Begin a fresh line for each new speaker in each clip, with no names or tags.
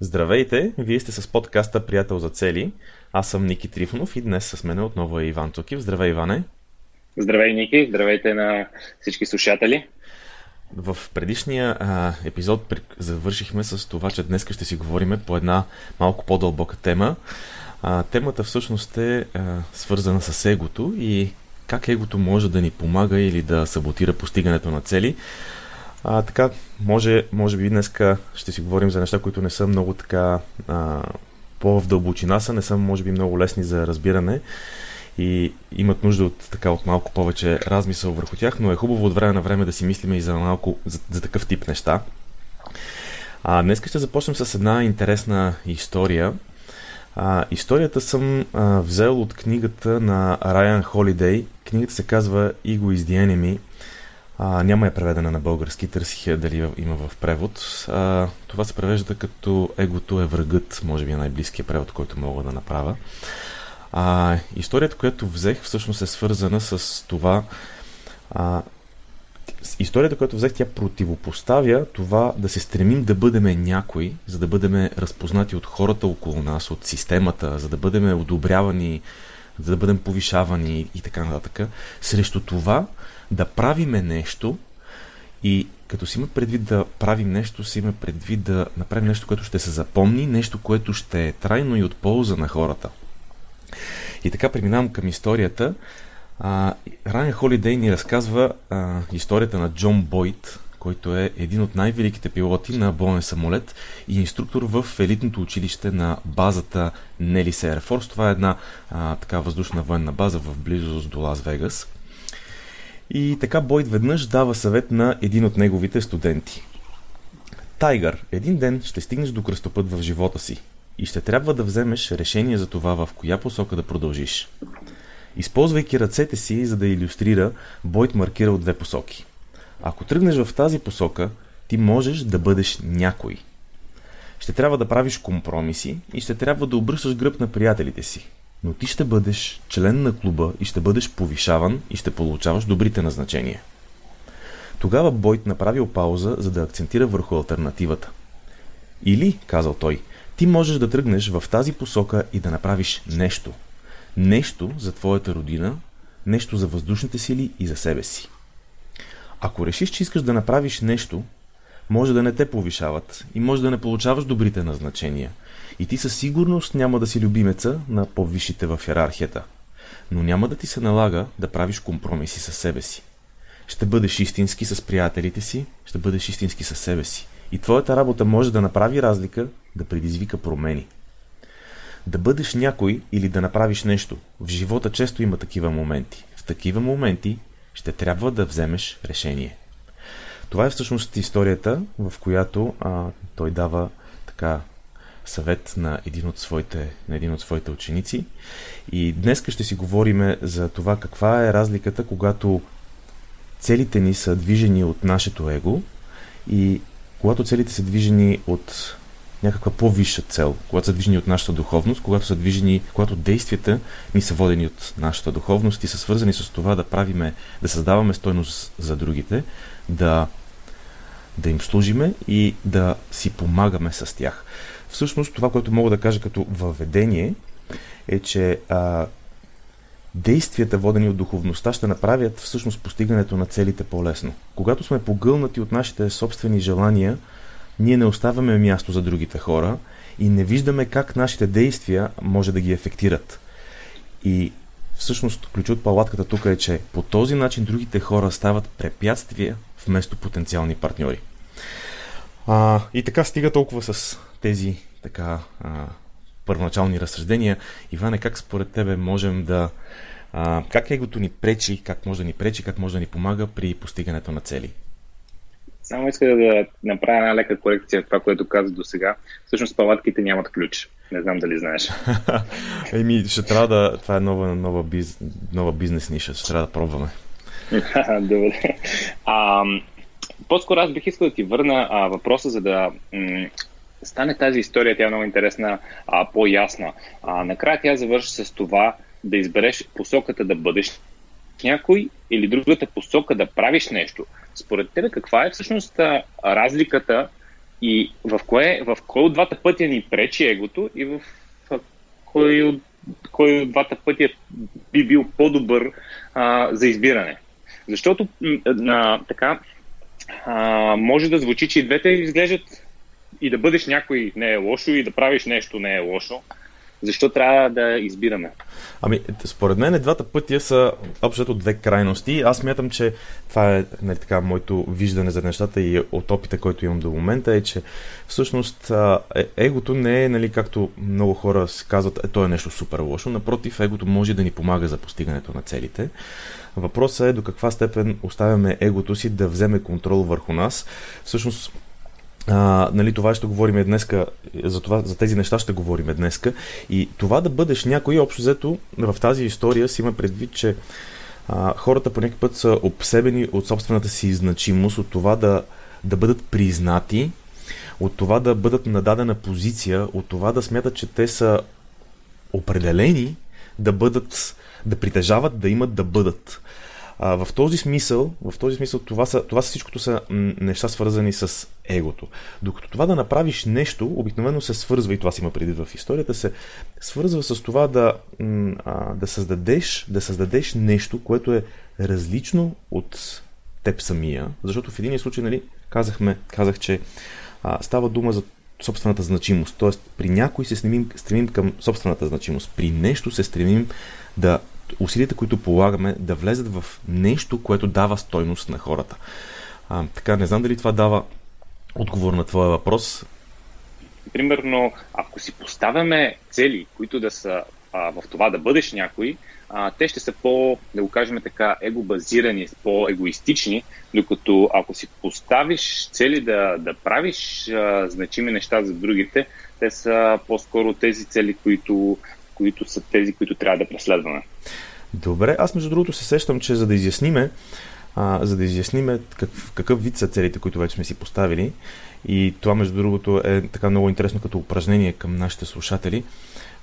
Здравейте, вие сте с подкаста Приятел за цели. Аз съм Ники Трифонов и днес с мен отново е Иван Цокив. Здравей, Иване!
Здравей, Ники! Здравейте на всички слушатели!
В предишния а, епизод завършихме с това, че днес ще си говорим по една малко по-дълбока тема. А, темата всъщност е а, свързана с егото и как егото може да ни помага или да саботира постигането на цели. А, така, може, може би днес ще си говорим за неща, които не са много така а, по-в дълбочина са, не са може би много лесни за разбиране и имат нужда от, така, от малко повече размисъл върху тях, но е хубаво от време на време да си мислим и за малко за, за такъв тип неща. А, днес ще започнем с една интересна история. А, историята съм а, взел от книгата на Райан Холидей. Книгата се казва Ego is the Enemy – а, няма е преведена на български, търсих я дали има в превод. А, това се превежда като егото е врагът, може би е най-близкият превод, който мога да направя. А, историята, която взех, всъщност е свързана с това. А, историята, която взех, тя противопоставя това да се стремим да бъдем някой, за да бъдем разпознати от хората около нас, от системата, за да бъдем одобрявани, за да бъдем повишавани и така нататък. Срещу това да правиме нещо и като си има предвид да правим нещо, си има предвид да направим нещо, което ще се запомни, нещо, което ще е трайно и от полза на хората. И така преминавам към историята. Райан Холидей ни разказва а, историята на Джон Бойт, който е един от най-великите пилоти на боен самолет и инструктор в елитното училище на базата Нелис Air Force. Това е една а, така въздушна военна база в близост до Лас Вегас. И така Бойд веднъж дава съвет на един от неговите студенти. Тайгър, един ден ще стигнеш до кръстопът в живота си и ще трябва да вземеш решение за това в коя посока да продължиш. Използвайки ръцете си, за да иллюстрира, Бойд маркира от две посоки. Ако тръгнеш в тази посока, ти можеш да бъдеш някой. Ще трябва да правиш компромиси и ще трябва да обръщаш гръб на приятелите си, но ти ще бъдеш член на клуба и ще бъдеш повишаван и ще получаваш добрите назначения. Тогава Бойт направил пауза, за да акцентира върху альтернативата. Или, казал той, ти можеш да тръгнеш в тази посока и да направиш нещо. Нещо за твоята родина, нещо за въздушните сили и за себе си. Ако решиш, че искаш да направиш нещо, може да не те повишават и може да не получаваш добрите назначения – и ти със сигурност няма да си любимеца на по-висшите в иерархията. Но няма да ти се налага да правиш компромиси със себе си. Ще бъдеш истински с приятелите си, ще бъдеш истински със себе си. И твоята работа може да направи разлика, да предизвика промени. Да бъдеш някой или да направиш нещо. В живота често има такива моменти. В такива моменти ще трябва да вземеш решение. Това е всъщност историята, в която а, той дава така съвет на един от своите, на един от своите ученици. И днес ще си говорим за това каква е разликата, когато целите ни са движени от нашето его и когато целите са движени от някаква по-висша цел, когато са движени от нашата духовност, когато са движени, когато действията ни са водени от нашата духовност и са свързани с това да правиме, да създаваме стойност за другите, да, да им служиме и да си помагаме с тях. Всъщност това, което мога да кажа като въведение, е, че а, действията, водени от духовността, ще направят всъщност постигането на целите по-лесно. Когато сме погълнати от нашите собствени желания, ние не оставяме място за другите хора и не виждаме как нашите действия може да ги ефектират. И всъщност ключ от палатката тук е, че по този начин другите хора стават препятствия вместо потенциални партньори. А, и така стига толкова с тези така а, първоначални разсъждения. Иване, как според тебе можем да... А, как егото ни пречи, как може да ни пречи, как може да ни помага при постигането на цели?
Само иска да направя една лека корекция това, което каза до сега. Всъщност палатките нямат ключ. Не знам дали знаеш.
Еми, ще трябва да... Това е нова, нова, биз... нова бизнес ниша. Ще трябва да пробваме.
Добре. А, по-скоро аз бих искал да ти върна а, въпроса, за да м- стане тази история, тя е много интересна, а, по-ясна. А, накрая тя завърши с това да избереш посоката да бъдеш някой или другата посока да правиш нещо. Според тебе каква е всъщност разликата И в кое, в кой от двата пътя ни пречи егото и в кой от, кой от двата пътя би бил по-добър а, за избиране. Защото а, така а, може да звучи, че и двете изглеждат и да бъдеш някой не е лошо и да правиш нещо не е лошо. Защо трябва да избираме?
Ами, според мен двата пътя са общо две крайности. Аз мятам, че това е нали, така, моето виждане за нещата и от опита, който имам до момента е, че всъщност е, егото не е, нали, както много хора казват, е, то е нещо супер лошо. Напротив, егото може да ни помага за постигането на целите. Въпросът е до каква степен оставяме егото си да вземе контрол върху нас. Всъщност, а, нали, това ще говорим днеска, за, това, за тези неща ще говорим днеска. И това да бъдеш някой, общо взето, в тази история си има предвид, че а, хората по някакъв път са обсебени от собствената си значимост, от това да, да бъдат признати, от това да бъдат на дадена позиция, от това да смятат, че те са определени да бъдат, да притежават, да имат, да бъдат. А, в този смисъл, в този смисъл това, са, това са всичкото са неща свързани с егото. Докато това да направиш нещо, обикновено се свързва, и това си има преди в историята, се свързва с това да, да, създадеш, да създадеш нещо, което е различно от теб самия, защото в един случай, нали, казахме, казах, че а, става дума за собствената значимост. Тоест, при някой се стремим, стремим към собствената значимост. При нещо се стремим да усилията, които полагаме, да влезат в нещо, което дава стойност на хората. А, така, не знам дали това дава отговор на твоя въпрос.
Примерно, ако си поставяме цели, които да са а, в това да бъдеш някой, а, те ще са по, да го кажем така, егобазирани, по-егоистични, докато ако си поставиш цели да, да правиш а, значими неща за другите, те са по-скоро тези цели, които които са тези, които трябва да преследваме.
Добре, аз между другото се сещам, че за да изясниме, а, за да изясниме какъв, какъв вид са целите, които вече сме си поставили, и това между другото е така много интересно като упражнение към нашите слушатели,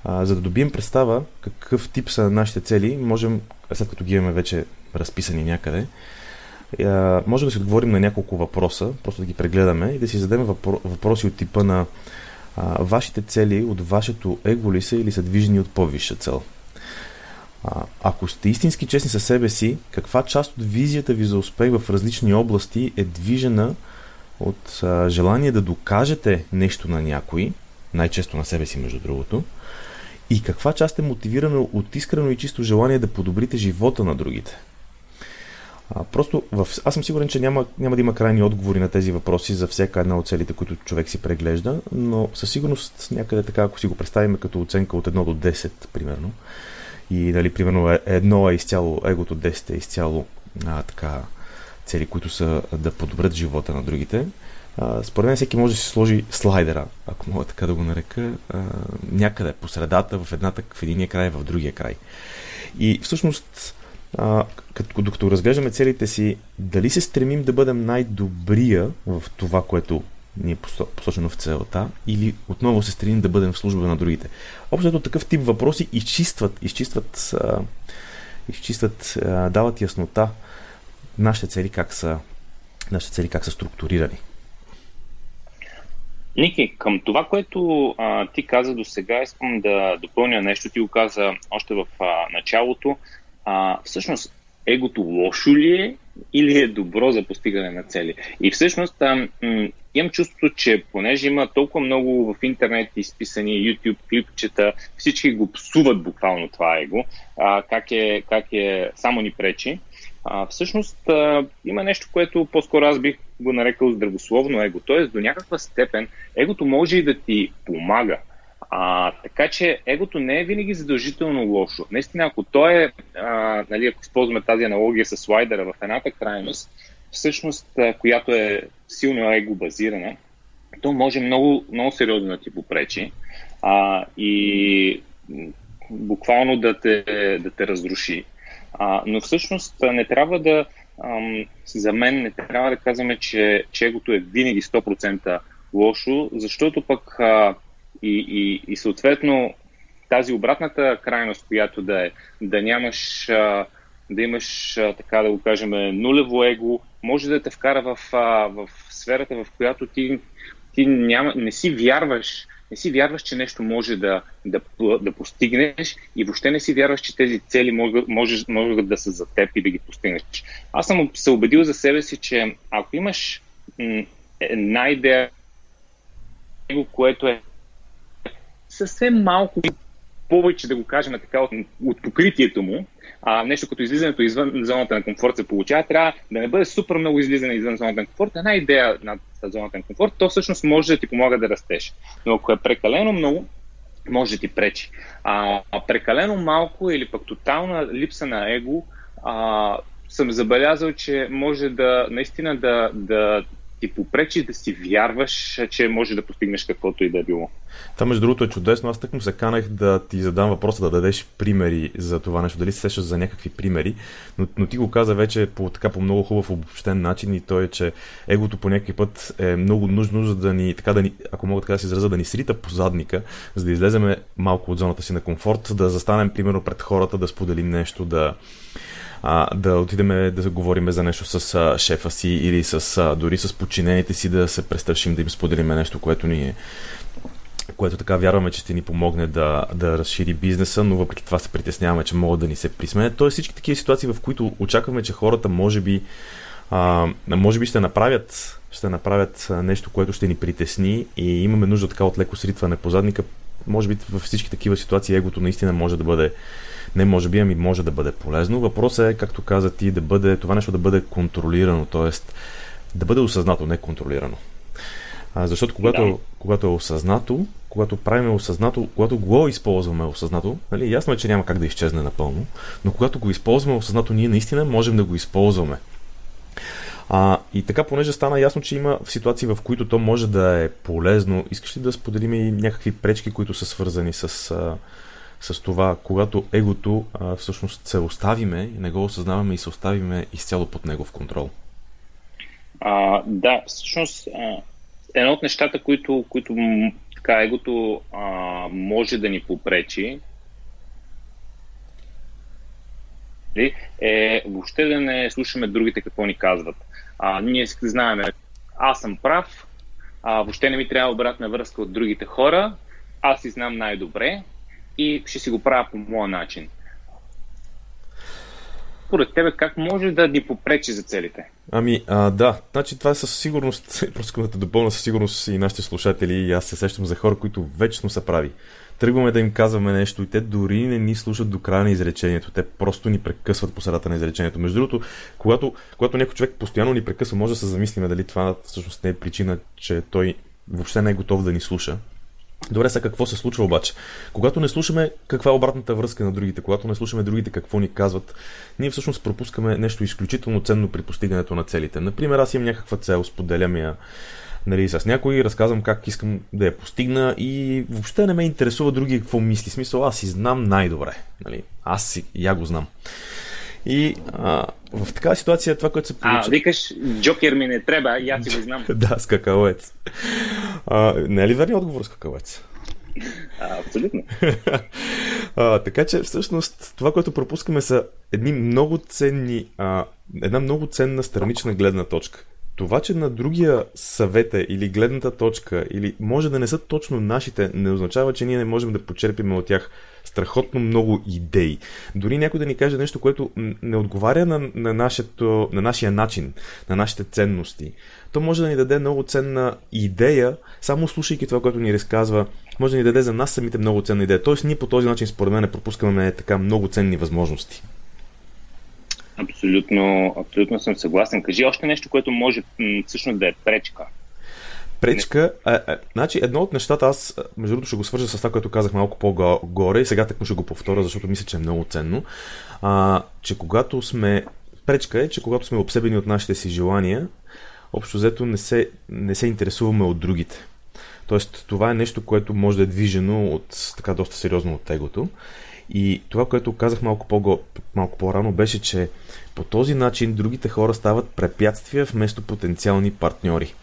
а, за да добием представа какъв тип са нашите цели, можем, след като ги имаме вече разписани някъде, а, можем да си отговорим на няколко въпроса, просто да ги прегледаме и да си зададем въпроси от типа на а, вашите цели от вашето его ли са или са движени от по-висша цел? А, ако сте истински честни със себе си, каква част от визията ви за успех в различни области е движена от а, желание да докажете нещо на някой, най-често на себе си, между другото, и каква част е мотивирана от искрено и чисто желание да подобрите живота на другите? А, просто в... аз съм сигурен, че няма, няма да има крайни отговори на тези въпроси за всяка една от целите, които човек си преглежда, но със сигурност някъде така, ако си го представим като оценка от 1 до 10, примерно, и нали, примерно е, едно е изцяло, егото 10 е изцяло а, така, цели, които са да подобрят живота на другите, а, според мен всеки може да си сложи слайдера, ако мога така да го нарека, а, някъде по средата, в едната, в единия край, в другия край. И всъщност а, като, докато разглеждаме целите си, дали се стремим да бъдем най-добрия в това, което ни е посочено в целта, или отново се стремим да бъдем в служба на другите. Общото такъв тип въпроси изчистват, изчистват, а, изчистват а, дават яснота нашите цели как са, нашите цели как са структурирани.
Ники, към това, което а, ти каза до сега, искам да допълня нещо. Ти го каза още в а, началото а, всъщност егото лошо ли е или е добро за постигане на цели. И всъщност а, м- имам чувството, че понеже има толкова много в интернет изписани YouTube клипчета, всички го псуват буквално това его, а, как, е, как е само ни пречи. А, всъщност а, има нещо, което по-скоро аз бих го нарекал здравословно его. Тоест до някаква степен егото може и да ти помага. А, така че егото не е винаги задължително лошо. Наистина, ако той е, а, нали, ако използваме тази аналогия с слайдера в едната крайност, всъщност, а, която е силно его базирана, то може много, много сериозно да ти попречи а, и буквално да те, да те разруши. А, но всъщност не трябва да, ам, за мен не трябва да казваме, че, че егото е винаги 100% лошо, защото пък а, и, и, и съответно тази обратната крайност, която да е да нямаш, да имаш, така да го кажем, нулево его, може да те вкара в, в сферата, в която ти ти няма, не си вярваш не си вярваш, че нещо може да, да, да постигнеш и въобще не си вярваш, че тези цели могат, може, могат да са за теб и да ги постигнеш. Аз съм се убедил за себе си, че ако имаш една идея, което е съвсем малко повече, да го кажем така, от, от покритието му, а, нещо като излизането извън зоната на комфорт се получава, трябва да не бъде супер много излизане извън зоната на комфорт. Една идея на зоната на комфорт, то всъщност може да ти помага да растеш. Но ако е прекалено много, може да ти пречи. А прекалено малко или пък тотална липса на его, а, съм забелязал, че може да наистина да, да ти попречи да си вярваш, че може да постигнеш каквото и да е било.
Това, между другото, е чудесно. Аз тъкмо се канах да ти задам въпроса да дадеш примери за това нещо. Дали се сещаш за някакви примери, но, но ти го каза вече по, така, по много хубав обобщен начин и то е, че егото по някакъв път е много нужно, за да ни, така да ни, ако мога така да се изразя, да ни срита по задника, за да излеземе малко от зоната си на комфорт, да застанем примерно пред хората, да споделим нещо, да, а, да отидем да говорим за нещо с а, шефа си или с, а, дори с подчинените си да се престрашим да им споделим нещо, което ни е което така вярваме, че ще ни помогне да, да разшири бизнеса, но въпреки това се притесняваме, че могат да ни се присменят. Тоест всички такива ситуации, в които очакваме, че хората може би, а, може би ще направят ще направят нещо, което ще ни притесни и имаме нужда така от леко сритване по задника. Може би във всички такива ситуации егото наистина може да бъде не може би, ами може да бъде полезно. Въпросът е, както каза ти, да бъде, това нещо да бъде контролирано, т.е. да бъде осъзнато, не контролирано. А, защото когато, да. когато е осъзнато, когато правим осъзнато, когато го използваме осъзнато, нали, ясно е, че няма как да изчезне напълно, но когато го използваме осъзнато, ние наистина можем да го използваме. А, и така, понеже стана ясно, че има ситуации, в които то може да е полезно, искаш ли да споделим и някакви пречки, които са свързани с, а, с това, когато егото а, всъщност се оставиме, не го осъзнаваме и се оставиме изцяло под негов контрол?
А, да, всъщност едно от нещата, които, които така егото а, може да ни попречи, нали, е въобще да не слушаме другите какво ни казват. А, ние знаем, аз съм прав, а, въобще не ми трябва обратна връзка от другите хора, аз си знам най-добре и ще си го правя по моя начин. Според тебе как може да ни попречи за целите?
Ами, а, да, значи това е със сигурност, просто да допълна със сигурност и нашите слушатели, и аз се сещам за хора, които вечно са прави. Тръгваме да им казваме нещо и те дори не ни слушат до края на изречението. Те просто ни прекъсват по на изречението. Между другото, когато, когато някой човек постоянно ни прекъсва, може да се замислиме дали това всъщност не е причина, че той въобще не е готов да ни слуша. Добре, сега какво се случва обаче? Когато не слушаме каква е обратната връзка на другите, когато не слушаме другите какво ни казват, ние всъщност пропускаме нещо изключително ценно при постигането на целите. Например, аз имам някаква цел, споделям я нали, с някой, разказвам как искам да я постигна и въобще не ме интересува други какво мисли. Смисъл, аз си знам най-добре. Нали? Аз си, я го знам. И а, в такава ситуация това, което се
получи... А, викаш, Джокер ми не трябва, и аз си го знам.
да, скакалец. А, не е ли верният отговор скакалец?
А, абсолютно.
а, така че всъщност това, което пропускаме са едни много ценни, а, една много ценна странична гледна точка. Това, че на другия съвета или гледната точка, или може да не са точно нашите, не означава, че ние не можем да почерпим от тях страхотно много идеи. Дори някой да ни каже нещо, което не отговаря на, на, нашето, на нашия начин, на нашите ценности, то може да ни даде много ценна идея, само слушайки това, което ни разказва, може да ни даде за нас самите много ценна идея. Тоест ние по този начин, според мен, пропускаме така много ценни възможности.
Абсолютно, абсолютно съм съгласен. Кажи още нещо, което може м- всъщност да е пречка.
Пречка, а, а, значи едно от нещата, аз между другото ще го свържа с това, което казах малко по-горе и сега така ще го повторя, защото мисля, че е много ценно, а, че когато сме, пречка е, че когато сме обсебени от нашите си желания, общо взето не се, не се интересуваме от другите. Тоест, това е нещо, което може да е движено от така доста сериозно от тегото. И това, което казах малко, по- малко по-рано, беше, че по този начин другите хора стават препятствия вместо потенциални партньори.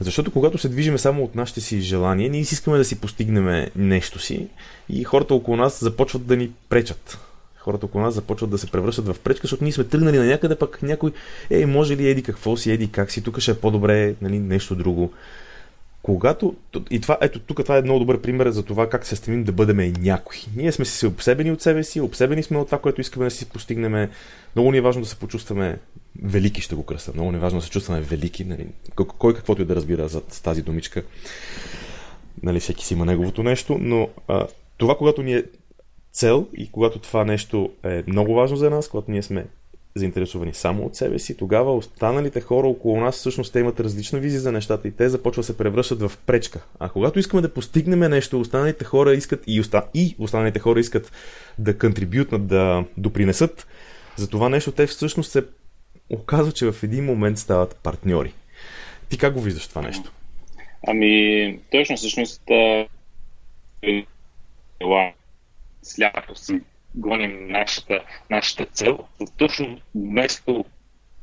Защото когато се движиме само от нашите си желания, ние си искаме да си постигнем нещо си и хората около нас започват да ни пречат. Хората около нас започват да се превръщат в пречка, защото ние сме тръгнали на някъде, пък някой, ей, може ли еди какво си, еди как си, тук ще е по-добре, нали, нещо друго. Когато, и това, ето тук това е много добър пример за това как се стремим да бъдем някои. Ние сме си обсебени от себе си, обсебени сме от това, което искаме да си постигнем. Много ни е важно да се почувстваме велики, ще го кръста. Много ни е важно да се чувстваме велики. Нали? Кой каквото и да разбира за тази думичка. Нали, всеки си има неговото нещо, но а, това, когато ни е цел и когато това нещо е много важно за нас, когато ние сме заинтересовани само от себе си, тогава останалите хора около нас всъщност те имат различна визия за нещата и те започват да се превръщат в пречка. А когато искаме да постигнем нещо, останалите хора искат и, оста... и останалите хора искат да контрибютнат, да допринесат за това нещо, те всъщност се оказва, че в един момент стават партньори. Ти как го виждаш това нещо?
Ами, точно всъщност сляпо си гоним нашата, нашата цел, точно вместо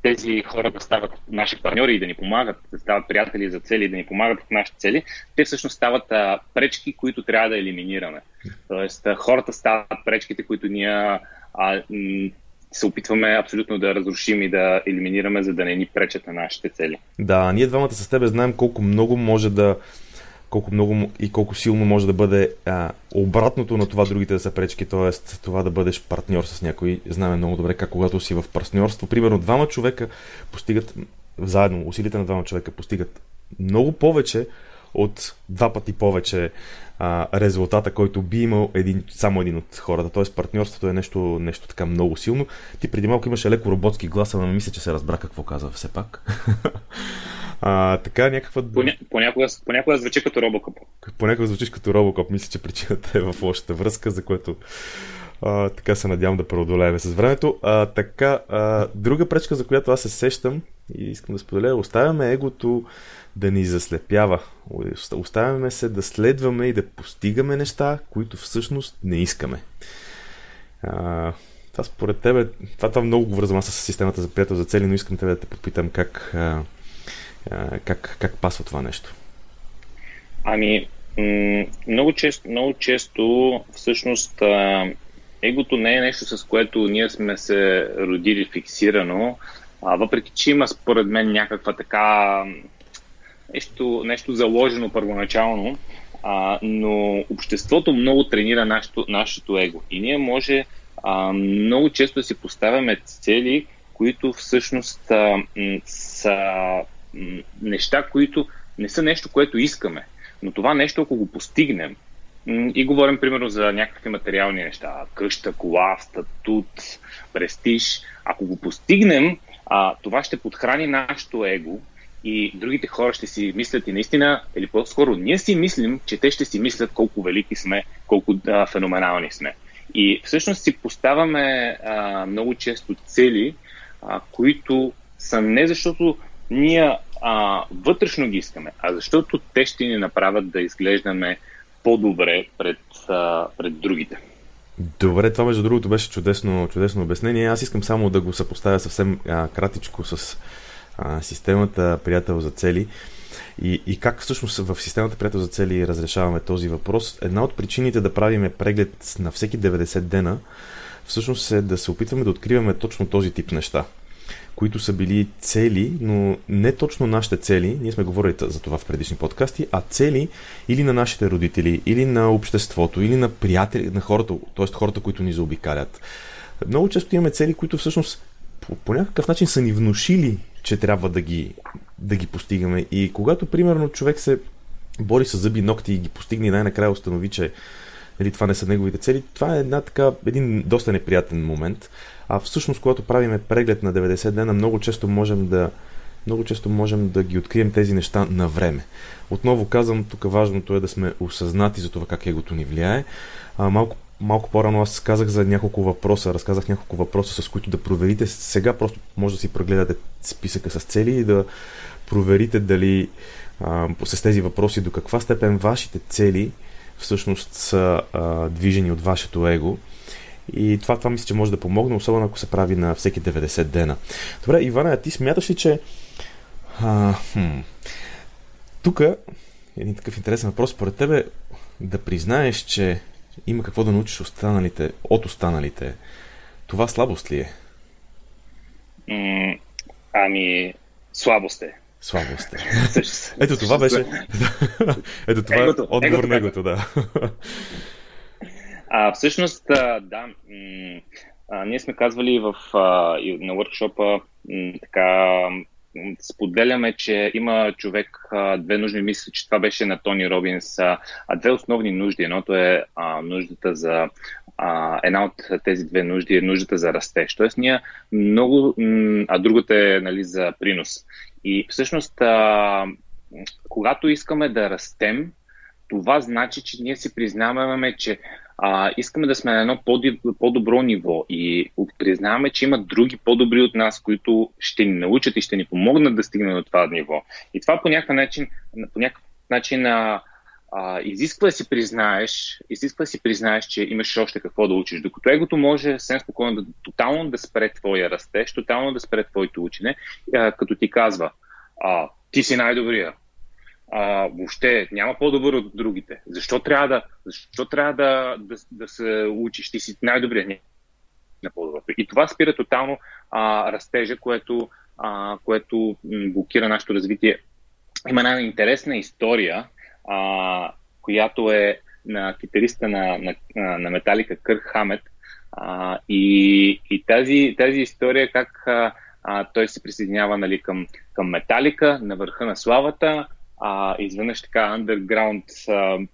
тези хора да стават наши партньори и да ни помагат, да стават приятели за цели и да ни помагат в нашите цели, те всъщност стават а, пречки, които трябва да елиминираме. Тоест, а, хората стават пречките, които ние а, м- се опитваме абсолютно да разрушим и да елиминираме, за да не ни пречат на нашите цели.
Да, ние двамата с тебе знаем колко много може да колко много и колко силно може да бъде а, обратното на това другите да са пречки, т.е. това да бъдеш партньор с някой. Знаем много добре как когато си в партньорство, примерно двама човека постигат заедно, усилите на двама човека постигат много повече от два пъти повече а, резултата, който би имал един, само един от хората. Тоест партньорството е нещо, нещо така много силно. Ти преди малко имаше леко роботски глас, но мисля, че се разбра какво каза все пак. А, така някаква...
Поня... Понякога, понякога звучи като робокоп.
Понякога звучиш като робокоп. Мисля, че причината е в лошата връзка, за което а, така се надявам да преодолеем с времето. А, така, а, друга пречка, за която аз се сещам и искам да споделя, оставяме егото да ни заслепява. Оставяме се да следваме и да постигаме неща, които всъщност не искаме. А, това според тебе, това, това много го връзвам с системата за приятел за цели, но искам тебе да те попитам как, а, как, как пасва това нещо?
Ами, много, често, много често всъщност егото не е нещо, с което ние сме се родили фиксирано, а, въпреки че има според мен някаква така нещо, нещо заложено първоначално, а, но обществото много тренира нашето, нашето его. И ние може а, много често да си поставяме цели, които всъщност а, м- са неща, които не са нещо, което искаме. Но това нещо, ако го постигнем, и говорим примерно за някакви материални неща, къща, кола, статут, престиж, ако го постигнем, а, това ще подхрани нашето его и другите хора ще си мислят и наистина, или по-скоро ние си мислим, че те ще си мислят колко велики сме, колко а, феноменални сме. И всъщност си поставяме а, много често цели, а, които са не защото ние а, вътрешно ги искаме, а защото те ще ни направят да изглеждаме по-добре пред, а, пред другите.
Добре, това между другото беше чудесно, чудесно обяснение. Аз искам само да го съпоставя съвсем а, кратичко с системата Приятел за цели. И, и как всъщност в системата Приятел за цели разрешаваме този въпрос. Една от причините да правиме преглед на всеки 90 дена всъщност е да се опитваме да откриваме точно този тип неща които са били цели, но не точно нашите цели, ние сме говорили за това в предишни подкасти, а цели или на нашите родители, или на обществото, или на приятели, на хората, т.е. хората, които ни заобикалят. Много често имаме цели, които всъщност по, по някакъв начин са ни внушили, че трябва да ги, да ги постигаме. И когато, примерно, човек се бори с зъби ногти и ги постигне и най-накрая установи, че нали, това не са неговите цели, това е една така, един доста неприятен момент. А всъщност, когато правиме преглед на 90 дена, много често можем да, много често можем да ги открием тези неща на време. Отново казвам, тук важното е да сме осъзнати за това как егото ни влияе. А, малко, малко по-рано аз казах за няколко въпроса, разказах няколко въпроса, с които да проверите. Сега просто може да си прегледате списъка с цели и да проверите дали а, с тези въпроси до каква степен вашите цели всъщност са а, движени от вашето его и това, това мисля, че може да помогне, особено ако се прави на всеки 90 дена. Добре, Ивана, ти смяташ ли, че а, хм, тук един такъв интересен въпрос според тебе да признаеш, че има какво да научиш останалите, от останалите. Това слабост ли е?
ами, слабост е.
Слабост. Ето това беше. Ето това е отговор на егото, да.
А, всъщност, да, а, ние сме казвали в, а, на workshop така, споделяме, че има човек две нужди, мисля, че това беше на Тони Робинс, а, две основни нужди. Едното е а, нуждата за а, една от тези две нужди е нуждата за растеж. Тоест ние много, а другата е нали, за принос. И всъщност, а, когато искаме да растем, това значи, че ние си признаваме, че а, искаме да сме на едно по-добро ниво и признаваме, че има други по-добри от нас, които ще ни научат и ще ни помогнат да стигнем до това ниво. И това по някакъв начин, по някакъв начин а, а, изисква да си признаеш, изисква да си признаеш, че имаш още какво да учиш, докато егото може съвсем спокойно да тотално да спре твоя растеж, тотално да спре твоето учене, а, като ти казва, а, ти си най-добрия, а, въобще няма по-добър от другите. Защо трябва да, защо трябва да, да, да се учиш? Ти си най-добрият на по-доброто. И това спира тотално а, растежа, което, а, което блокира нашето развитие. Има една интересна история, а, която е на китариста на, на, на Металика Кърх Хамет. А, и и тази, тази история как а, а, той се присъединява нали, към, към Металика на върха на славата а, изведнъж така underground а,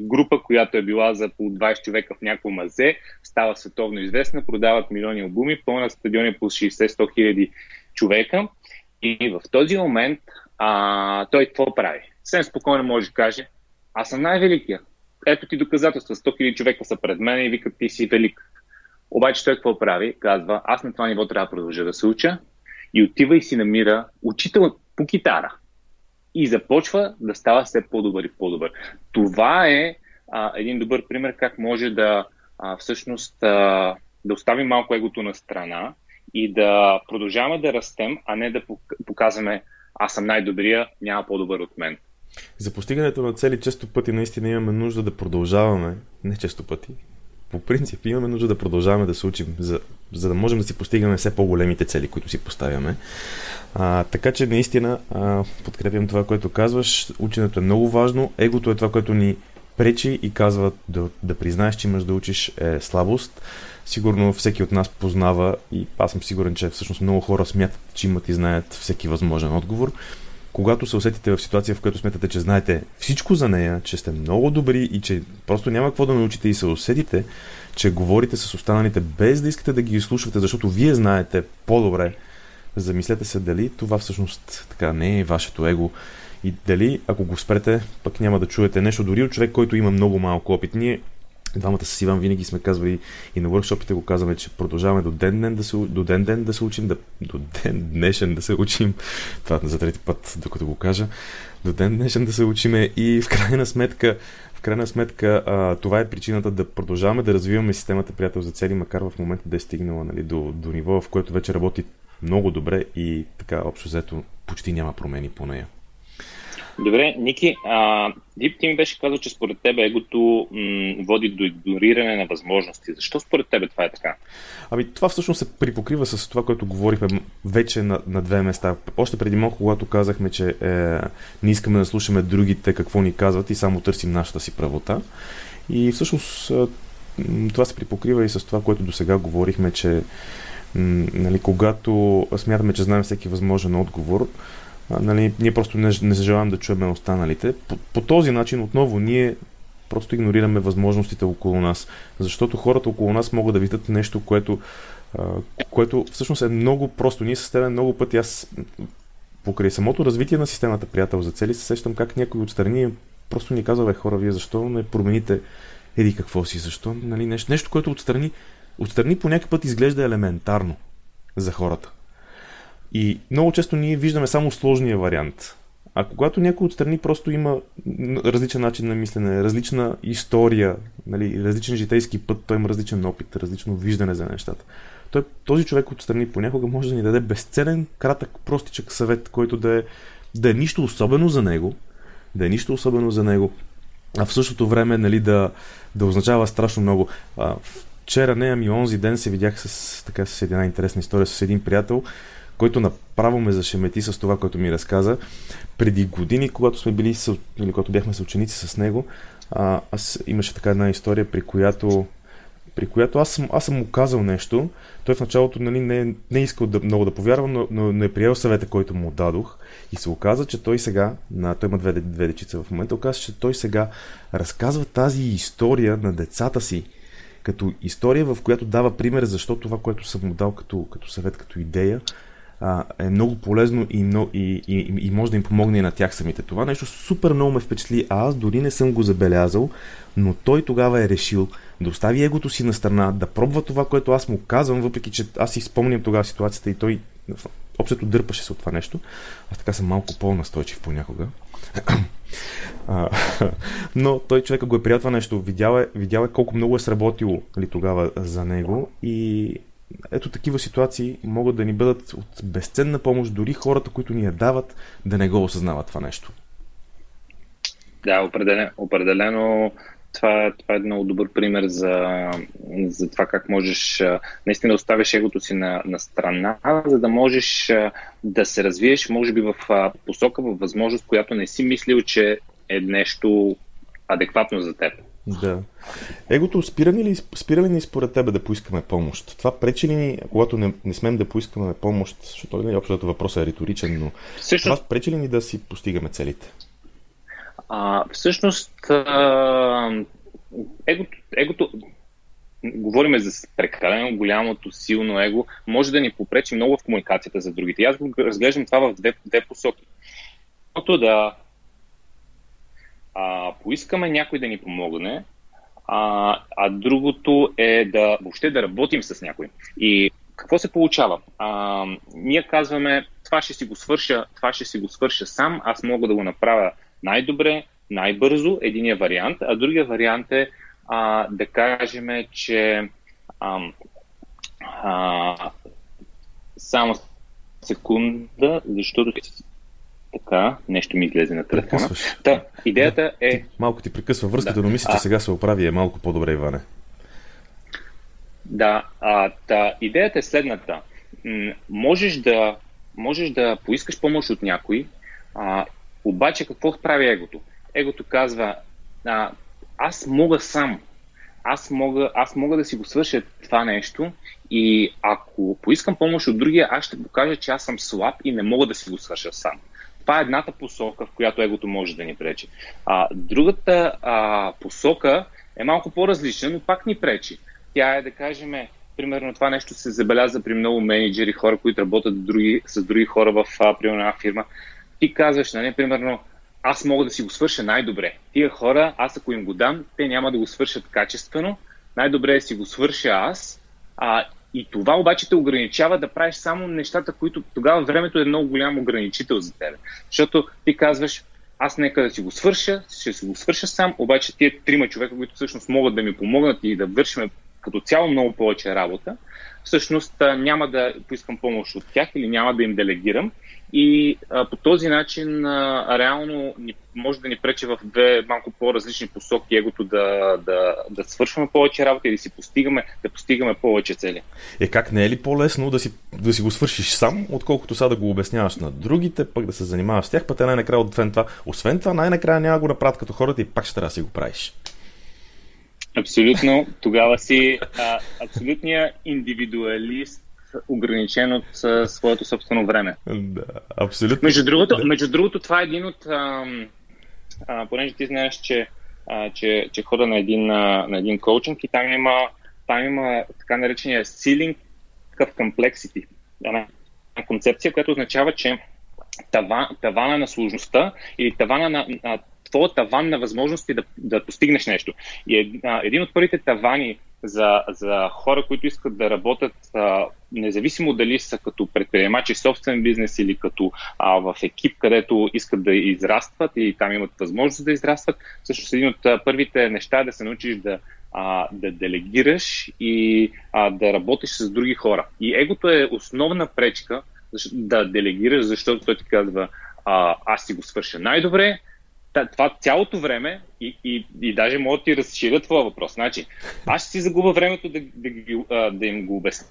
група, която е била за по 20 човека в някакво мазе, става световно известна, продават милиони албуми, пълна стадиони по 60-100 хиляди човека. И в този момент а, той какво прави? Съвсем спокойно може да каже, аз съм най-великия. Ето ти доказателства, 100 хиляди човека са пред мен и викат ти си велик. Обаче той какво прави? Казва, аз на това ниво трябва да продължа да се уча и отива и си намира учител по китара и започва да става все по-добър и по-добър. Това е а, един добър пример как може да а, всъщност а, да оставим малко егото на страна и да продължаваме да растем, а не да показваме аз съм най-добрия, няма по-добър от мен.
За постигането на цели често пъти наистина имаме нужда да продължаваме, не често пъти, по принцип имаме нужда да продължаваме да се учим, за, за да можем да си постигаме все по-големите цели, които си поставяме. А, така че наистина а, подкрепям това, което казваш. Ученето е много важно. Егото е това, което ни пречи и казва да, да признаеш, че имаш да учиш е слабост. Сигурно всеки от нас познава и аз съм сигурен, че всъщност много хора смятат, че имат и знаят всеки възможен отговор когато се усетите в ситуация, в която смятате, че знаете всичко за нея, че сте много добри и че просто няма какво да научите и се усетите, че говорите с останалите без да искате да ги изслушвате, защото вие знаете по-добре, замислете се дали това всъщност така не е вашето его и дали ако го спрете, пък няма да чуете нещо дори от човек, който има много малко опит. Ние Двамата с Иван винаги сме казвали и на въркшопите го казваме, че продължаваме до ден ден да се, до ден ден да се учим, да, до ден днешен да се учим. Това за трети път, докато го кажа. До ден днешен да се учиме и в крайна сметка крайна сметка а, това е причината да продължаваме да развиваме системата приятел за цели, макар в момента да е стигнала нали, до, до ниво, в което вече работи много добре и така общо взето почти няма промени по нея.
Добре, Ники, а, Дип, ти ми беше казал, че според тебе егото м- води до игнориране на възможности. Защо според тебе това е така?
Ами това всъщност се припокрива с това, което говорихме вече на, на две места. Още преди малко, когато казахме, че е, не искаме да слушаме другите какво ни казват и само търсим нашата си правота. И всъщност това се припокрива и с това, което до сега говорихме, че нали, когато смятаме, че знаем всеки възможен отговор, нали, ние просто не, не желаем да чуем останалите. По, по този начин отново ние просто игнорираме възможностите около нас, защото хората около нас могат да видят нещо, което, а, което всъщност е много просто. Ние с теб много пъти, аз покрай самото развитие на системата приятел за цели, се сещам как някой отстрани просто ни казва, бе хора, вие защо не промените еди какво си, защо нали, нещо, нещо, което отстрани, отстрани по някакъв път изглежда елементарно за хората. И много често ние виждаме само сложния вариант. А когато някой отстрани просто има различен начин на мислене, различна история, нали, различен житейски път, той има различен опит, различно виждане за нещата. Той, този човек отстрани понякога може да ни даде безцелен, кратък, простичък съвет, който да е, да е нищо особено за него, да е нищо особено за него, а в същото време нали, да, да означава страшно много. А, вчера, не, ами онзи ден се видях с, така, с една интересна история с един приятел, който направо ме зашемети с това, което ми разказа. Преди години, когато сме били, или когато бяхме съученици с него, а, аз имаше така една история, при която при която аз съм, аз съм му казал нещо. Той в началото нали, не, не е искал да, много да повярва, но, но не е приел съвета, който му дадох. И се оказа, че той сега, на, той има две, две дечица в момента, оказа, че той сега разказва тази история на децата си, като история, в която дава пример защо това, което съм му дал като, като съвет, като идея, а, е много полезно и, но, и, и, и може да им помогне и на тях самите. Това нещо супер много ме впечатли, а аз дори не съм го забелязал, но той тогава е решил да остави егото си на страна, да пробва това, което аз му казвам, въпреки че аз си спомням тогава ситуацията и той общото дърпаше се от това нещо. Аз така съм малко по-настойчив понякога. но той човека го е приятел нещо, видял е, видял е колко много е сработило ли, нали, тогава за него и ето такива ситуации могат да ни бъдат от безценна помощ, дори хората, които ни я дават, да не го осъзнават това нещо.
Да, определено, определено това, това е много добър пример за, за това как можеш наистина оставиш егото си на, на страна, за да можеш да се развиеш, може би в посока, в възможност, която не си мислил, че е нещо адекватно за теб.
Да. Егото спира ли, спира ли ни според тебе да поискаме помощ? Това пречи ли ни, когато не, не смеем да поискаме помощ, защото нали, общото въпросът е риторичен, но Също... това пречи ли ни да си постигаме целите?
А, всъщност, а, егото, егото, говориме за прекалено голямото, силно его, може да ни попречи много в комуникацията за другите. И аз го разглеждам това в две, две посоки. Едното да а, поискаме някой да ни помогне, а, а другото е да въобще да работим с някой. И какво се получава? А, ние казваме, това ще си го свърша, това ще си го свърша сам, аз мога да го направя най-добре, най-бързо, единия вариант, а другия вариант е а, да кажем, че а, а, само секунда, защото така, нещо ми излезе на телефона. Та, идеята да, е...
Малко ти прекъсва връзката, да. но мисля, че а... сега се оправи е малко по-добре, Иване.
Да, а, та, идеята е следната. М- можеш да, можеш да поискаш помощ от някой, а, обаче какво прави егото? Егото казва, а, аз мога сам, аз мога, аз мога да си го свърша това нещо и ако поискам помощ от другия, аз ще покажа, че аз съм слаб и не мога да си го свърша сам. Това е едната посока, в която егото може да ни пречи. А, другата а, посока е малко по-различна, но пак ни пречи. Тя е да кажем, примерно това нещо се забеляза при много менеджери, хора, които работят други, с други хора в примерно една фирма. Ти казваш, нали, примерно, аз мога да си го свърша най-добре. Тия хора, аз ако им го дам, те няма да го свършат качествено. Най-добре е да си го свърша аз. А, и това обаче те ограничава да правиш само нещата, които тогава времето е много голям ограничител за теб. Защото ти казваш, аз нека да си го свърша, ще си го свърша сам, обаче тия трима човека, които всъщност могат да ми помогнат и да вършим като цяло много повече работа, всъщност няма да поискам помощ от тях или няма да им делегирам и а, по този начин а, реално ни, може да ни пречи в две малко по-различни посоки егото да, да, да свършваме повече работа и да си постигаме, да постигаме повече цели.
Е как не е ли по-лесно да си, да си го свършиш сам, отколкото сега да го обясняваш на другите, пък да се занимаваш с тях, пък те най-накрая освен това, освен това най-накрая няма го направят като хората и пак ще трябва да си го правиш.
Абсолютно. Тогава си а, абсолютния индивидуалист ограничен от а, своето собствено време.
Да, абсолютно.
Между другото, да. между другото това е един от... А, а, понеже ти знаеш, че, а, че, че хода на един, а, на един коучинг и там има, там има така наречения ceiling of complexity. Една концепция, която означава, че тава, тавана на сложността или тавана на, на твоя таван на възможности да, да постигнеш нещо. И е, а, един от първите тавани за, за хора, които искат да работят, а, независимо дали са като предприемачи собствен бизнес или като а, в екип, където искат да израстват и там имат възможност да израстват, всъщност един от първите неща е да се научиш да, а, да делегираш и а, да работиш с други хора. И егото е основна пречка да делегираш, защото той ти казва, а, аз си го свърша най-добре, това цялото време и, и, и даже мога да ти разширя твоя въпрос. Значи, аз ще си загубя времето да, да, да, да им го обясня.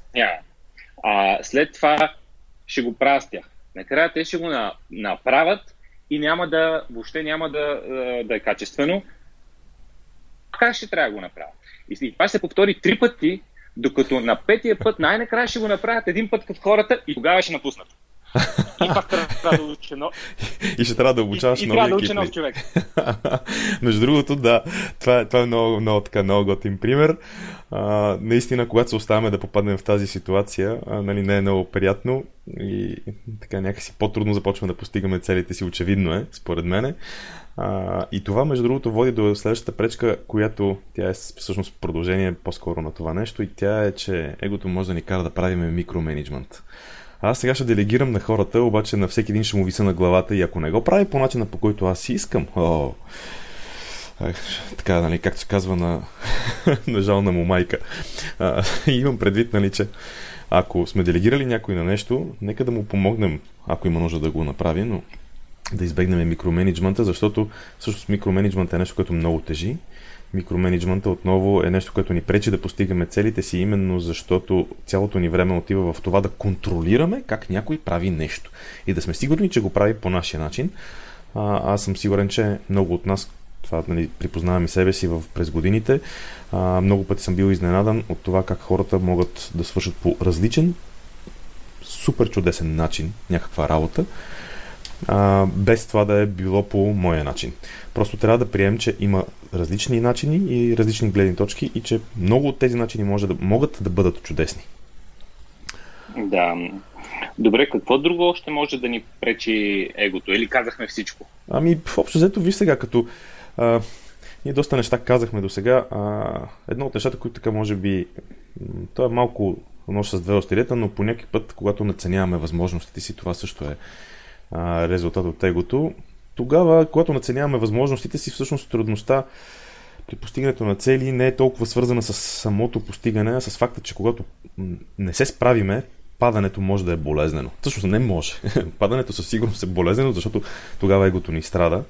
А, след това ще го правя. Накрая те ще го на, направят и няма да, въобще няма да, да е качествено. Как ще трябва да го направя? И, и това ще се повтори три пъти, докато на петия път най-накрая ще го направят един път като хората и тогава ще напуснат. И пак трябва да учи нов.
И ще трябва да обучаваш
и, и трябва да учи нов човек.
Между другото, да, това е, това е много, много, така, много готин пример. А, наистина, когато се оставаме да попаднем в тази ситуация, а, нали, не е много приятно и така някакси по-трудно започваме да постигаме целите си, очевидно е, според мене. А, и това, между другото, води до следващата пречка, която тя е всъщност продължение по-скоро на това нещо и тя е, че егото може да ни кара да правим микроменеджмент. Аз сега ще делегирам на хората, обаче на всеки един ще му виса на главата и ако не го прави по начина по който аз си искам, о, така, нали, както се казва на, на жална му майка. А, имам предвид, нали, че ако сме делегирали някой на нещо, нека да му помогнем, ако има нужда да го направи, но да избегнем микроменеджмента, защото всъщност микроменеджмент е нещо, което много тежи микроменеджмента отново е нещо, което ни пречи да постигаме целите си, именно защото цялото ни време отива в това да контролираме как някой прави нещо и да сме сигурни, че го прави по нашия начин. А, аз съм сигурен, че много от нас, това нали, припознавам и себе си в, през годините, а, много пъти съм бил изненадан от това как хората могат да свършат по различен, супер чудесен начин някаква работа, а, без това да е било по моя начин. Просто трябва да приемем, че има различни начини и различни гледни точки и че много от тези начини може да, могат да бъдат чудесни.
Да. Добре, какво друго още може да ни пречи егото? Или казахме всичко?
Ами, в общо взето, виж сега, като а, ние доста неща казахме до сега. едно от нещата, които така може би, то е малко нож с две острията, но по някакъв път, когато наценяваме възможностите си, това също е резултат от егото. Тогава, когато наценяваме възможностите си, всъщност трудността при постигането на цели не е толкова свързана с самото постигане, а с факта, че когато не се справиме, падането може да е болезнено. Всъщност не може. падането със сигурност е болезнено, защото тогава егото ни страда,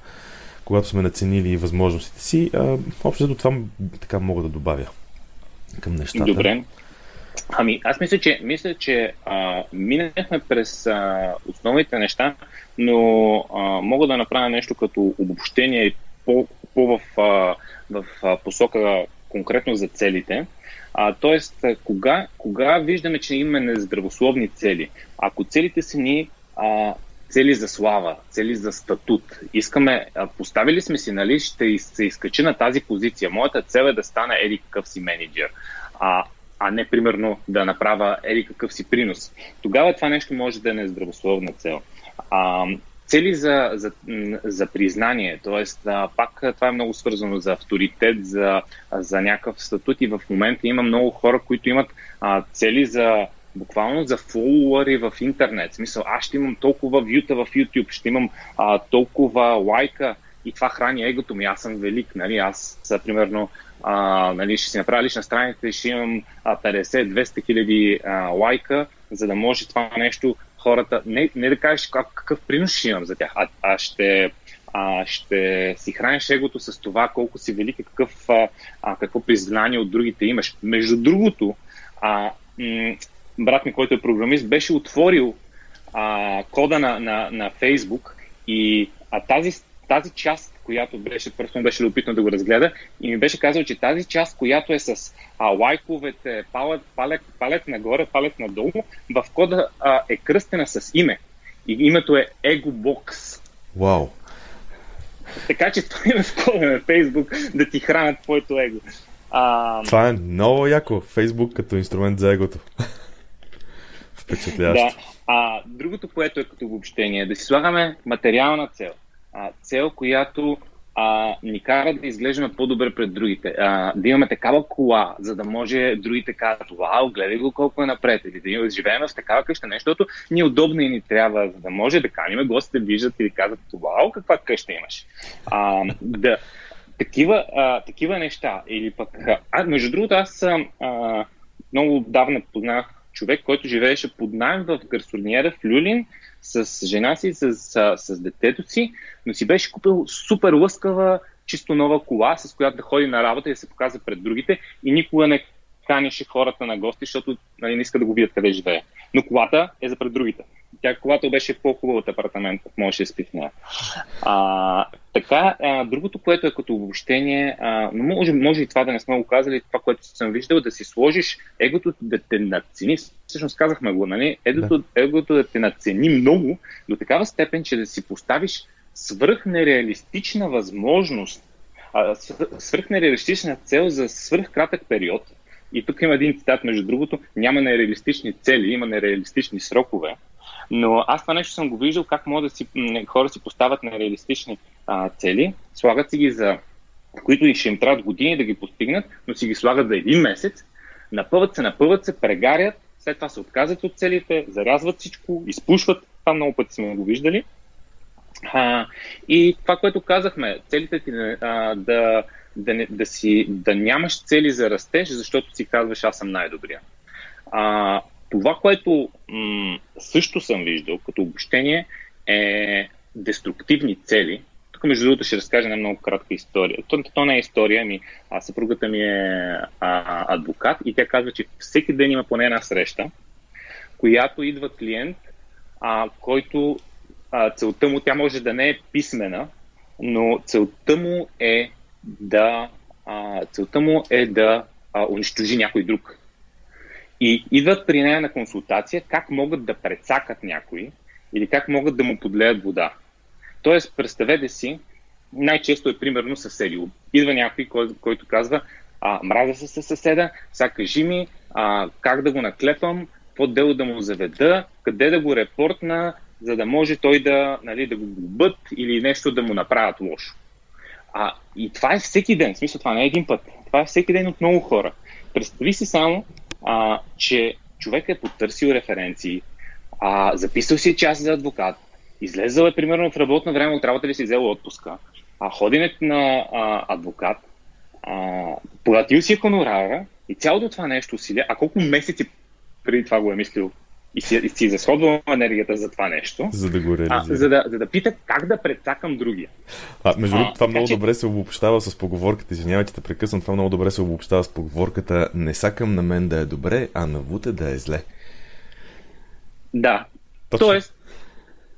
когато сме наценили възможностите си. А, общо това така мога да добавя към нещата.
Добре. Ами, аз мисля, че, мисля, че а, минахме през а, основните неща, но а, мога да направя нещо като обобщение по, по в, а, в а, посока конкретно за целите. А, тоест, кога, кога виждаме, че имаме нездравословни цели? Ако целите са ни а, цели за слава, цели за статут, искаме, а, поставили сме си, нали, ще се изкачи на тази позиция. Моята цел е да стана еди какъв си менеджер. А, а не примерно да направя еди какъв си принос. Тогава това нещо може да е нездравословна цел. А, цели за, за, за признание, т.е. пак това е много свързано за авторитет, за, за някакъв статут и в момента има много хора, които имат а, цели за буквално за фолуари в интернет. В смисъл, аз ще имам толкова вюта в YouTube, ще имам а, толкова лайка и това храни егото ми. Аз съм велик, нали? Аз, примерно, а, нали, ще си направя лична страница и ще имам 50-200 хиляди лайка, за да може това нещо хората, не, не да кажеш как, какъв принос ще имам за тях, а, а ще, а, ще си храниш егото с това колко си велик и какъв, а, какво признание от другите имаш. Между другото, а, м- брат ми, който е програмист, беше отворил а, кода на, на, на Facebook и а, тази, тази част която беше, просто беше любопитно да го разгледа и ми беше казал, че тази част, която е с а, лайковете, палет, палет, палет нагоре, палет надолу, в кода а, е кръстена с име. И името е EgoBox.
Вау!
Така че това е в кода на Facebook да ти хранят твоето его.
А... Това е много яко. Facebook като инструмент за егото. Впечатляващо.
Да. А, другото, което е като обобщение, да си слагаме материална цел а, цел, която а, ни кара да изглеждаме по-добре пред другите. А, да имаме такава кола, за да може другите кажат, вау, гледай го колко е напред. Или да живеем в такава къща, нещо, ни е удобно и ни трябва, за да може да каним гостите да виждат и да казват, вау, каква къща имаш. А, да, такива, а, такива неща. Или пък, а, между другото, аз а, много давна познах човек, който живееше под найем в гарсониера в Люлин с жена си, с, с, детето си, но си беше купил супер лъскава, чисто нова кола, с която да ходи на работа и да се показва пред другите и никога не канеше хората на гости, защото нали, не иска да го видят къде живее. Но колата е за пред другите. Тя колата беше по-хубава от апартамента, можеше да спи в нея. А, така, а, другото, което е като обобщение, а, може, може и това да не сме го казали, това, което съм виждал, да си сложиш егото да те надцени. Всъщност казахме го, нали? Егото да. егото да те надцени много до такава степен, че да си поставиш свръхнереалистична възможност, свръхнереалистична цел за свръхкратък период. И тук има един цитат, между другото, няма нереалистични цели, има нереалистични срокове. Но аз това нещо съм го виждал, как могат да си, хора си поставят нереалистични а, цели, слагат си ги за които ще им трябват години да ги постигнат, но си ги слагат за един месец, напъват се, напъват се, прегарят, след това се отказват от целите, зарязват всичко, изпушват, това много пъти сме го виждали. А, и това, което казахме, целите ти а, да, да, не, да, си, да нямаш цели за растеж, защото си казваш аз съм най-добрия. А, това, което м- също съм виждал като обобщение е деструктивни цели. Тук, между другото, ще разкажа една много кратка история. То, то не е история, ами а, съпругата ми е а, адвокат и тя казва, че всеки ден има поне една среща, която идва клиент, а, който а, целта му, тя може да не е писмена, но целта му е да, а, целта му е да а, унищожи някой друг. И идват при нея на консултация как могат да прецакат някой или как могат да му подлеят вода. Тоест, представете си, най-често е примерно съседи. Идва някой, кой, който казва, а, мразя се със съседа, сега кажи ми а, как да го наклепам, какво дело да му заведа, къде да го репортна, за да може той да, нали, да го губят или нещо да му направят лошо. А, и това е всеки ден, в смисъл това не е един път, това е всеки ден от много хора. Представи си само, а, че човек е потърсил референции, а, записал си час за адвокат, излезъл е примерно в работно време от работа ли си взел отпуска, а ходенето на а, адвокат, а, платил си хонорара и цялото това нещо усилие, а колко месеци преди това го е мислил и си, и си изразходвам енергията за това нещо.
За да го реализира.
А, за, да, за да пита как да прецакам другия.
А, между другото, това много че... добре се обобщава с поговорката. Извинявайте, те прекъсвам. Това много добре се обобщава с поговорката не сакам на мен да е добре, а на Вуте да е зле.
Да. Точно. Тоест,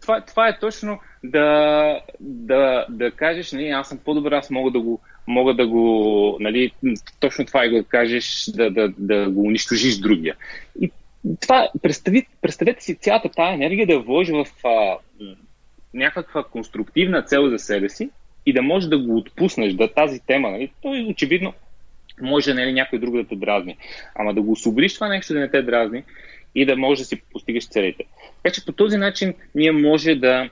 това, това е точно да, да, да кажеш, не, аз съм по-добър, аз мога да го, мога да го, нали, точно това и го кажеш, да, да, да го унищожиш другия. И това, представи, представете си цялата тази енергия да вложи в а, някаква конструктивна цел за себе си и да можеш да го отпуснеш, да тази тема, нали, той очевидно може нали, някой друг да те дразни. Ама да го освободиш това нещо да не те дразни и да можеш да си постигаш целите. Така че по този начин ние може да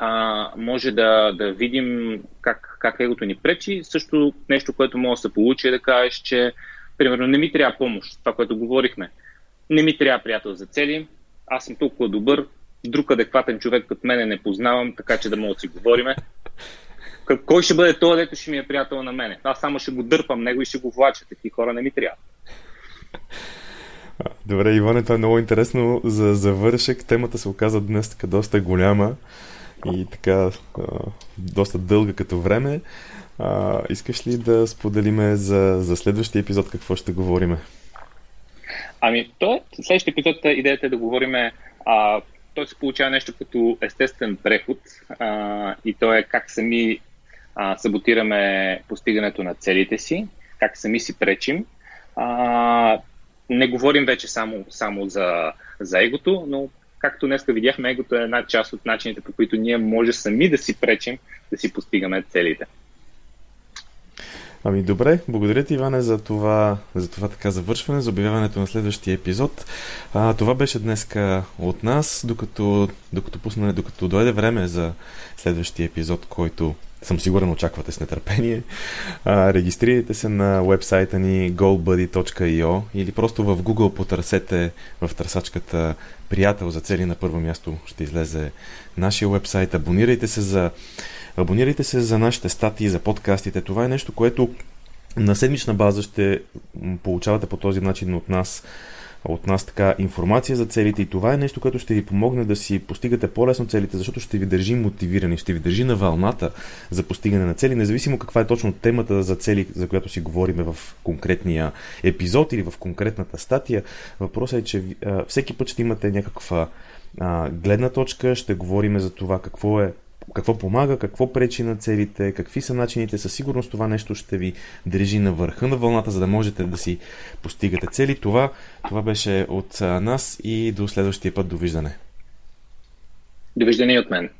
а, може да, да видим как, как егото ни пречи. Също нещо, което може да се получи е да кажеш, че примерно не ми трябва помощ, това, което говорихме не ми трябва приятел за цели, аз съм толкова добър, друг адекватен човек като мене не познавам, така че да мога да си говориме. Кой ще бъде този, дето ще ми е приятел на мене? Аз само ще го дърпам него и ще го влача. Такива хора не ми трябва.
Добре, Иване, това е много интересно за завършек. Темата се оказа днес така доста голяма и така доста дълга като време. А, искаш ли да споделиме за, за следващия епизод какво ще говориме?
Ами, то, следващия епизод идеята е да говорим, а, той се получава нещо като естествен преход а, и то е как сами а, саботираме постигането на целите си, как сами си пречим. А, не говорим вече само, само за, за егото, но както днес видяхме, егото е една част от начините, по които ние може сами да си пречим да си постигаме целите.
Ами добре, благодаря ти, Иване, за това, за това така завършване, за обявяването на следващия епизод. А, това беше днеска от нас, докато, докато, пусне, докато дойде време за следващия епизод, който съм сигурен очаквате с нетърпение. А, регистрирайте се на вебсайта ни goalbuddy.io или просто в Google потърсете в търсачката приятел за цели на първо място ще излезе нашия вебсайт. Абонирайте се за Абонирайте се за нашите статии, за подкастите. Това е нещо, което на седмична база ще получавате по този начин от нас от нас така информация за целите и това е нещо, което ще ви помогне да си постигате по-лесно целите, защото ще ви държи мотивирани, ще ви държи на вълната за постигане на цели, независимо каква е точно темата за цели, за която си говорим в конкретния епизод или в конкретната статия. Въпросът е, че всеки път ще имате някаква гледна точка, ще говорим за това какво е какво помага, какво пречи на целите, какви са начините. Със сигурност това нещо ще ви държи на върха на вълната, за да можете да си постигате цели. Това, това беше от нас и до следващия път. Довиждане.
Довиждане и от мен.